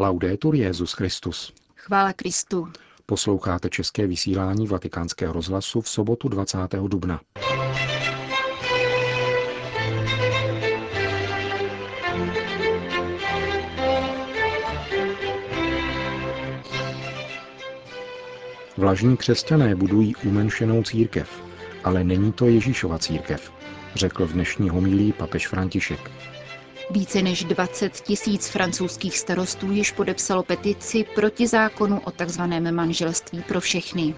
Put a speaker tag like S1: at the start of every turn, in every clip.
S1: Laudetur Jezus Christus.
S2: Chvála Kristu.
S1: Posloucháte české vysílání Vatikánského rozhlasu v sobotu 20. dubna. Vlažní křesťané budují umenšenou církev, ale není to Ježíšova církev, řekl v dnešní homilí papež František.
S2: Více než 20 tisíc francouzských starostů již podepsalo petici proti zákonu o tzv. manželství pro všechny.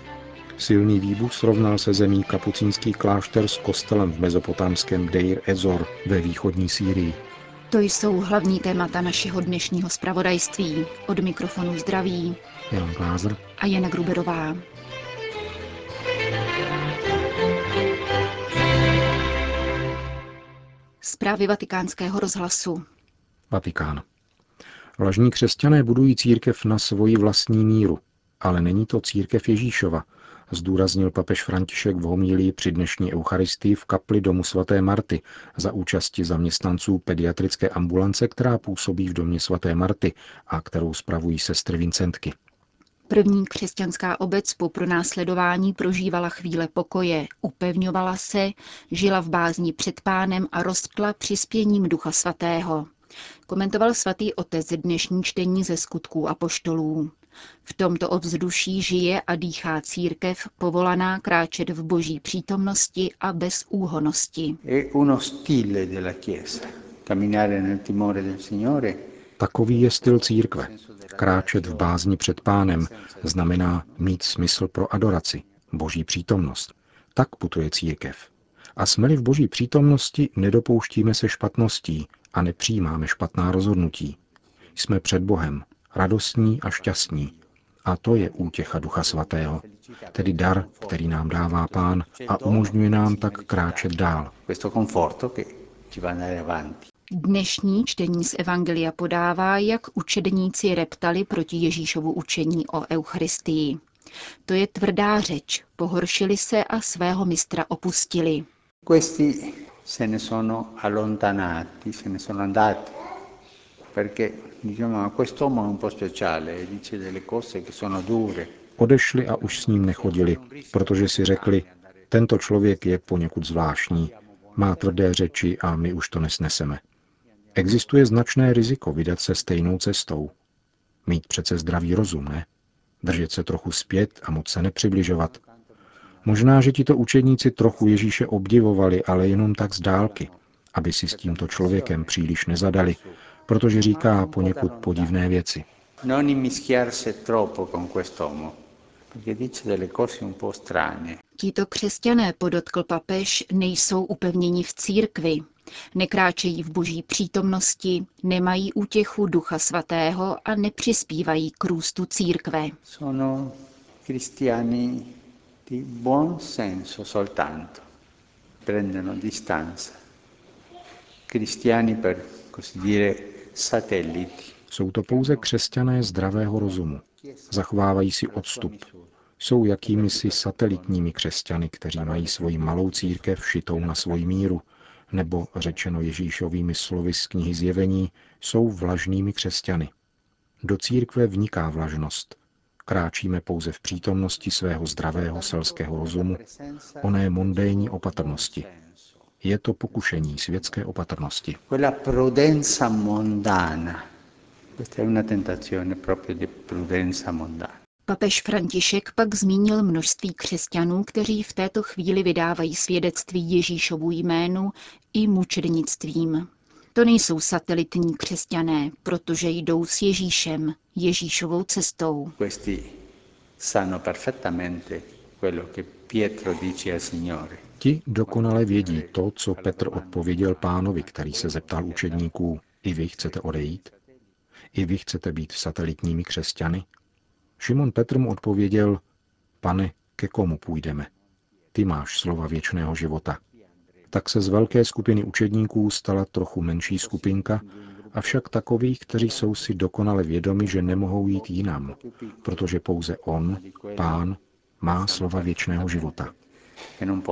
S1: Silný výbuch srovnal se zemí kapucínský klášter s kostelem v mezopotámském Deir Ezor ve východní Sýrii.
S2: To jsou hlavní témata našeho dnešního zpravodajství. Od mikrofonu zdraví
S1: Jan Glázer
S2: a Jana Gruberová. Zprávy vatikánského rozhlasu.
S1: Vatikán. Vlažní křesťané budují církev na svoji vlastní míru, ale není to církev Ježíšova, zdůraznil papež František v homílii při dnešní eucharistii v kapli domu svaté Marty za účasti zaměstnanců pediatrické ambulance, která působí v domě svaté Marty a kterou spravují sestry Vincentky.
S2: První křesťanská obec po pronásledování prožívala chvíle pokoje, upevňovala se, žila v bázni před pánem a rostla přispěním Ducha Svatého. Komentoval svatý otec dnešní čtení ze skutků a poštolů. V tomto ovzduší žije a dýchá církev, povolaná kráčet v boží přítomnosti a bez úhonosti.
S1: Takový je styl církve. Kráčet v bázni před pánem znamená mít smysl pro adoraci, boží přítomnost. Tak putuje církev. A jsme-li v boží přítomnosti, nedopouštíme se špatností a nepřijímáme špatná rozhodnutí. Jsme před Bohem, radostní a šťastní. A to je útěcha Ducha Svatého, tedy dar, který nám dává Pán a umožňuje nám tak kráčet dál.
S2: Dnešní čtení z Evangelia podává, jak učedníci reptali proti Ježíšovu učení o Eucharistii. To je tvrdá řeč, pohoršili se a svého mistra opustili.
S3: Questi se ne sono allontanati, se ne sono andati, perché diciamo, quest'uomo è un po' speciale, dice delle cose che sono dure.
S1: Odešli a už s ním nechodili, protože si řekli, tento člověk je poněkud zvláštní, má tvrdé řeči a my už to nesneseme. Existuje značné riziko vydat se stejnou cestou. Mít přece zdravý rozum, ne? Držet se trochu zpět a moc se nepřibližovat. Možná, že tito učedníci trochu Ježíše obdivovali, ale jenom tak z dálky, aby si s tímto člověkem příliš nezadali, protože říká poněkud podivné věci.
S3: Non immischiarsi troppo con quest'uomo, perché dice delle cose un po' strane.
S2: Tito křesťané, podotkl papež, nejsou upevněni v církvi. Nekráčejí v boží přítomnosti, nemají útěchu Ducha Svatého a nepřispívají k růstu církve.
S3: Sono cristiani di buon senso soltanto, prendono distanza. Cristiani per così dire satelliti.
S1: Jsou to pouze křesťané zdravého rozumu. Zachovávají si odstup. Jsou jakými si satelitními křesťany, kteří mají svoji malou církev šitou na svoji míru, nebo řečeno Ježíšovými slovy z knihy Zjevení, jsou vlažnými křesťany. Do církve vniká vlažnost. Kráčíme pouze v přítomnosti svého zdravého selského rozumu, oné mondénní opatrnosti. Je to pokušení světské opatrnosti.
S3: Questa è una tentazione proprio di prudenza mondana.
S2: Papež František pak zmínil množství křesťanů, kteří v této chvíli vydávají svědectví Ježíšovu jménu i mučednictvím. To nejsou satelitní křesťané, protože jdou s Ježíšem, Ježíšovou cestou.
S3: Questi sanno perfettamente quello che Pietro dice al Signore.
S1: Ti dokonale vědí to, co Petr odpověděl pánovi, který se zeptal učedníků. I vy chcete odejít? I vy chcete být satelitními křesťany? Šimon Petr mu odpověděl, pane, ke komu půjdeme? Ty máš slova věčného života. Tak se z velké skupiny učedníků stala trochu menší skupinka, avšak takových, kteří jsou si dokonale vědomi, že nemohou jít jinam, protože pouze On, Pán, má slova věčného života.
S3: Che non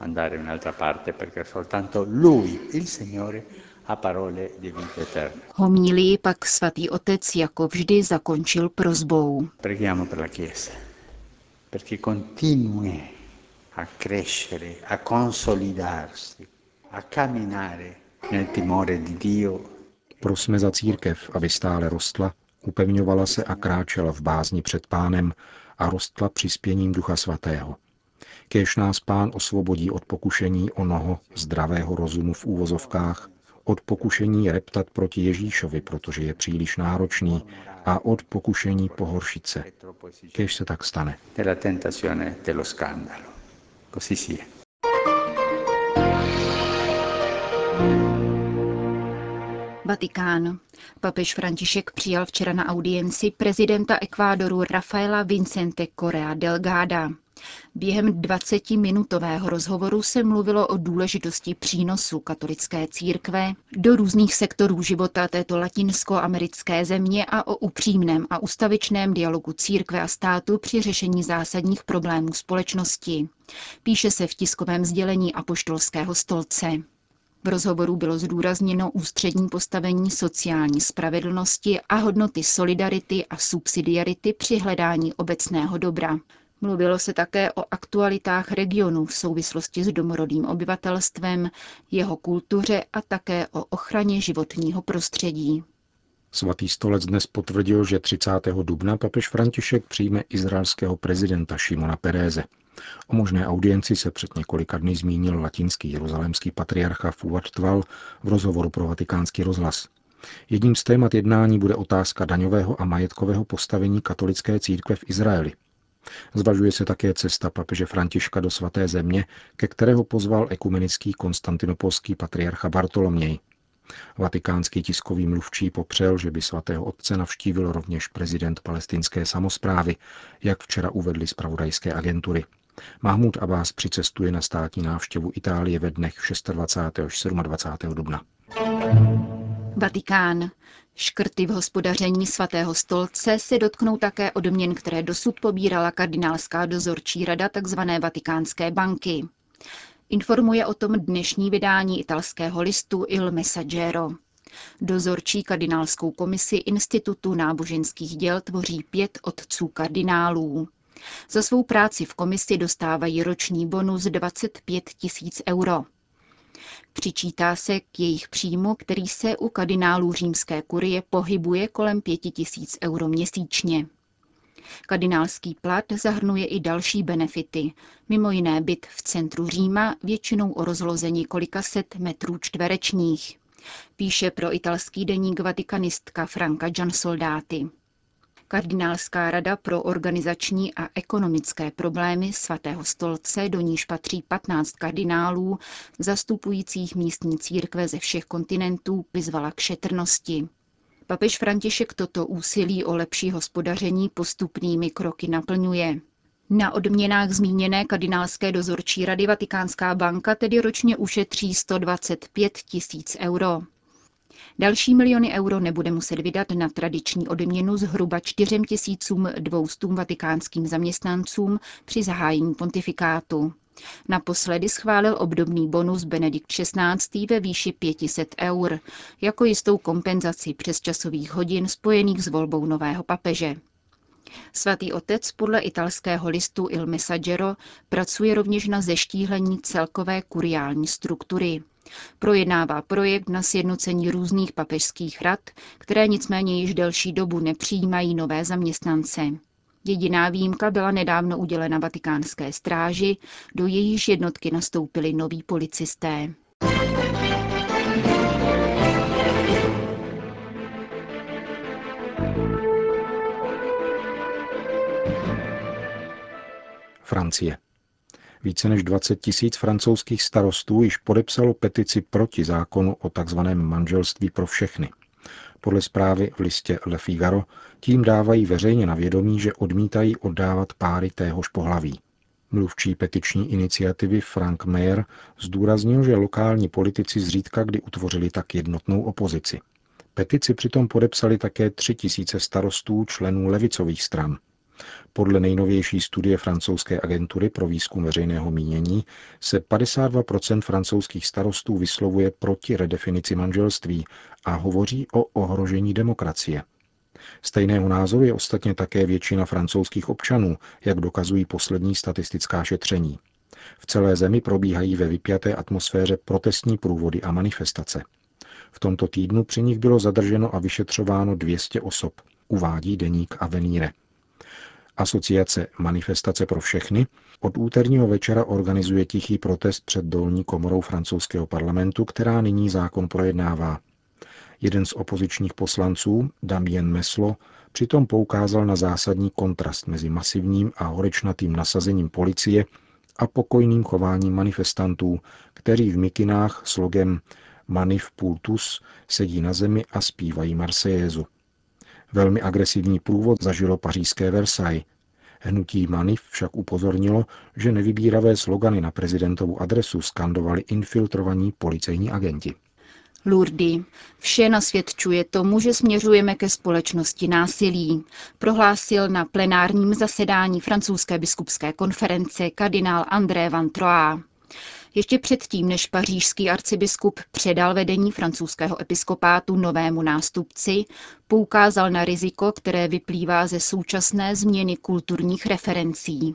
S3: andare in un'altra parte perché soltanto Lui, il Signore, a parole di vita eterna.
S2: Homílii pak svatý otec jako vždy zakončil prozbou.
S3: Preghiamo per la Chiesa, perché continui a crescere, a consolidarsi, a camminare nel timore di Dio.
S1: Prosme za církev, aby stále rostla, upevňovala se a kráčela v bázni před pánem a rostla přispěním Ducha Svatého. Kéž nás pán osvobodí od pokušení onoho zdravého rozumu v úvozovkách, od pokušení reptat proti Ježíšovi, protože je příliš náročný, a od pokušení pohoršit se. Kéž se tak stane.
S3: Della tentazione dello scandalo. Così sia.
S2: Vatikán. Papež František přijal včera na audienci prezidenta Ekvádoru Rafaela Vincente Correa Delgada. Během 20-minutového rozhovoru se mluvilo o důležitosti přínosu katolické církve do různých sektorů života této latinskoamerické země a o upřímném a ustavičném dialogu církve a státu při řešení zásadních problémů společnosti. Píše se v tiskovém sdělení apoštolského stolce. V rozhovoru bylo zdůrazněno ústřední postavení sociální spravedlnosti a hodnoty solidarity a subsidiarity při hledání obecného dobra. Mluvilo se také o aktualitách regionu v souvislosti s domorodým obyvatelstvem, jeho kultuře a také o ochraně životního prostředí.
S1: Svatý stolec dnes potvrdil, že 30. dubna papež František přijme izraelského prezidenta Šimona Peréze. O možné audienci se před několika dny zmínil latinský jeruzalémský patriarcha Fuad Tval v rozhovoru pro vatikánský rozhlas. Jedním z témat jednání bude otázka daňového a majetkového postavení katolické církve v Izraeli. Zvažuje se také cesta papeže Františka do svaté země, ke kterého pozval ekumenický konstantinopolský patriarcha Bartoloměj. Vatikánský tiskový mluvčí popřel, že by svatého otce navštívil rovněž prezident palestinské samozprávy, jak včera uvedli zpravodajské agentury. Mahmud Abbas přicestuje na státní návštěvu Itálie ve dnech 26. až 27. dubna.
S2: Vatikán. Škrty v hospodaření svatého stolce se dotknou také odměn, které dosud pobírala kardinálská dozorčí rada tzv. Vatikánské banky. Informuje o tom dnešní vydání italského listu Il Messaggero. Dozorčí kardinálskou komisi Institutu náboženských děl tvoří pět otců kardinálů. Za svou práci v komisi dostávají roční bonus 25 tisíc euro. Přičítá se k jejich příjmu, který se u kardinálů římské kurie pohybuje kolem 5 tisíc euro měsíčně. Kardinálský plat zahrnuje i další benefity, mimo jiné byt v centru Říma, většinou o rozloze několika set metrů čtverečních. Píše pro italský deník vatikanistka Franka Giansoldáty. Kardinálská rada pro organizační a ekonomické problémy svatého stolce, do níž patří 15 kardinálů, zastupujících místní církve ze všech kontinentů, vyzvala k šetrnosti. Papež František toto úsilí o lepší hospodaření postupnými kroky naplňuje. Na odměnách zmíněné kardinálské dozorčí rady Vatikánská banka tedy ročně ušetří 125 tisíc euro. Další miliony euro nebude muset vydat na tradiční odměnu zhruba 4200 vatikánským zaměstnancům při zahájení pontifikátu. Naposledy schválil obdobný bonus Benedikt XVI. ve výši 500 eur, jako jistou kompenzaci přes časových hodin spojených s volbou nového papeže. Svatý otec podle italského listu Il Messaggero pracuje rovněž na zeštíhlení celkové kuriální struktury. Projednává projekt na sjednocení různých papežských rad, které nicméně již delší dobu nepřijímají nové zaměstnance. Jediná výjimka byla nedávno udělena vatikánské stráži, do jejíž jednotky nastoupili noví policisté.
S1: Francie. Více než 20 tisíc francouzských starostů již podepsalo petici proti zákonu o tzv. manželství pro všechny. Podle zprávy v listě Le Figaro tím dávají veřejně na vědomí, že odmítají oddávat páry téhož pohlaví. Mluvčí petiční iniciativy Frank Mayer zdůraznil, že lokální politici zřídka kdy utvořili tak jednotnou opozici. Petici přitom podepsali také tři tisíce starostů členů levicových stran. Podle nejnovější studie francouzské agentury pro výzkum veřejného mínění se 52% francouzských starostů vyslovuje proti redefinici manželství a hovoří o ohrožení demokracie. Stejného názoru je ostatně také většina francouzských občanů, jak dokazují poslední statistická šetření. V celé zemi probíhají ve vypjaté atmosféře protestní průvody a manifestace. V tomto týdnu při nich bylo zadrženo a vyšetřováno 200 osob, uvádí deník Avenire. Asociace Manifestace pro všechny od úterního večera organizuje tichý protest před dolní komorou francouzského parlamentu, která nyní zákon projednává. Jeden z opozičních poslanců, Damien Meslo, přitom poukázal na zásadní kontrast mezi masivním a horečnatým nasazením policie a pokojným chováním manifestantů, kteří v mikinách s logem Manif Pultus sedí na zemi a zpívají Marsejézu. Velmi agresivní průvod zažilo pařížské Versailles. Hnutí Manif však upozornilo, že nevybíravé slogany na prezidentovu adresu skandovali infiltrovaní policejní agenti.
S2: Lourdy. Vše nasvědčuje tomu, že směřujeme ke společnosti násilí, prohlásil na plenárním zasedání francouzské biskupské konference kardinál André Van Troyes. Ještě předtím, než pařížský arcibiskup předal vedení francouzského episkopátu novému nástupci, poukázal na riziko, které vyplývá ze současné změny kulturních referencí.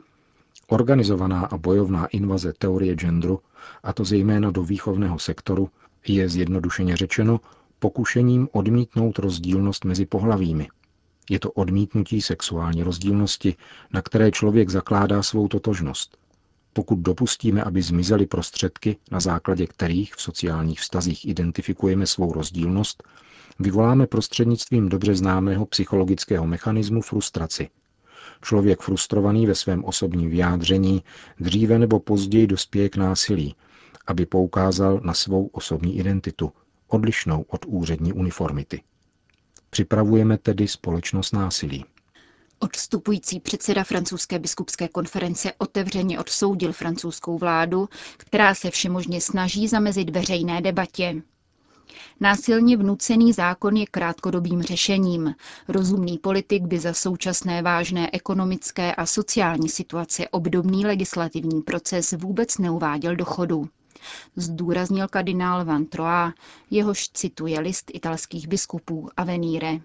S1: Organizovaná a bojovná invaze teorie genderu, a to zejména do výchovného sektoru, je zjednodušeně řečeno pokušením odmítnout rozdílnost mezi pohlavími. Je to odmítnutí sexuální rozdílnosti, na které člověk zakládá svou totožnost. Pokud dopustíme, aby zmizely prostředky, na základě kterých v sociálních vztazích identifikujeme svou rozdílnost, vyvoláme prostřednictvím dobře známého psychologického mechanismu frustraci. Člověk frustrovaný ve svém osobním vyjádření dříve nebo později dospěje k násilí, aby poukázal na svou osobní identitu, odlišnou od úřední uniformity. Připravujeme tedy společnost násilí.
S2: Odstupující předseda francouzské biskupské konference otevřeně odsoudil francouzskou vládu, která se všemožně snaží zamezit veřejné debatě. Násilně vnucený zákon je krátkodobým řešením. Rozumný politik by za současné vážné ekonomické a sociální situace obdobný legislativní proces vůbec neuváděl do chodu zdůraznil kardinál Van Troa, jehož cituje list italských biskupů Avenire.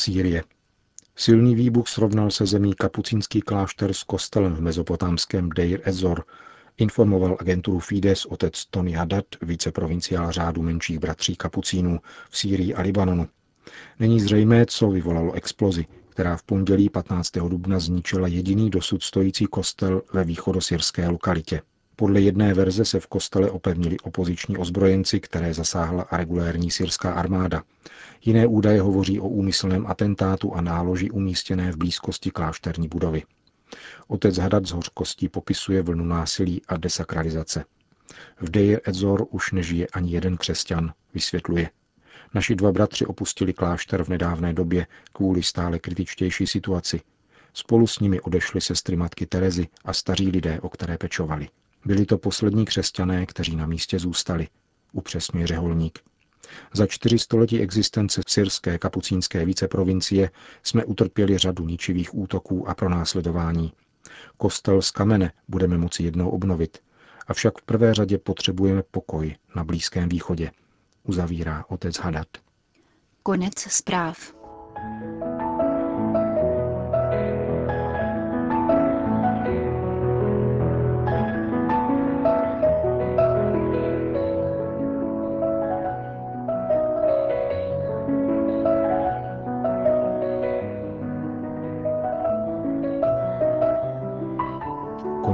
S1: Sýrie. Silný výbuch srovnal se zemí kapucínský klášter s kostelem v mezopotámském Deir Ezor, informoval agenturu Fides otec Tony Haddad, viceprovinciál řádu menších bratří kapucínů v Sýrii a Libanonu. Není zřejmé, co vyvolalo explozi, která v pondělí 15. dubna zničila jediný dosud stojící kostel ve východosyrské lokalitě. Podle jedné verze se v kostele opevnili opoziční ozbrojenci, které zasáhla regulérní syrská armáda. Jiné údaje hovoří o úmyslném atentátu a náloži umístěné v blízkosti klášterní budovy. Otec Hadat z hořkostí popisuje vlnu násilí a desakralizace. V Deir Edzor už nežije ani jeden křesťan, vysvětluje. Naši dva bratři opustili klášter v nedávné době kvůli stále kritičtější situaci. Spolu s nimi odešly sestry matky Terezy a staří lidé, o které pečovali. Byli to poslední křesťané, kteří na místě zůstali, upřesňuje řeholník. Za čtyři století existence syrské kapucínské viceprovincie jsme utrpěli řadu ničivých útoků a pronásledování. Kostel z kamene budeme moci jednou obnovit, avšak v prvé řadě potřebujeme pokoj na Blízkém východě, uzavírá otec Hadat.
S2: Konec zpráv.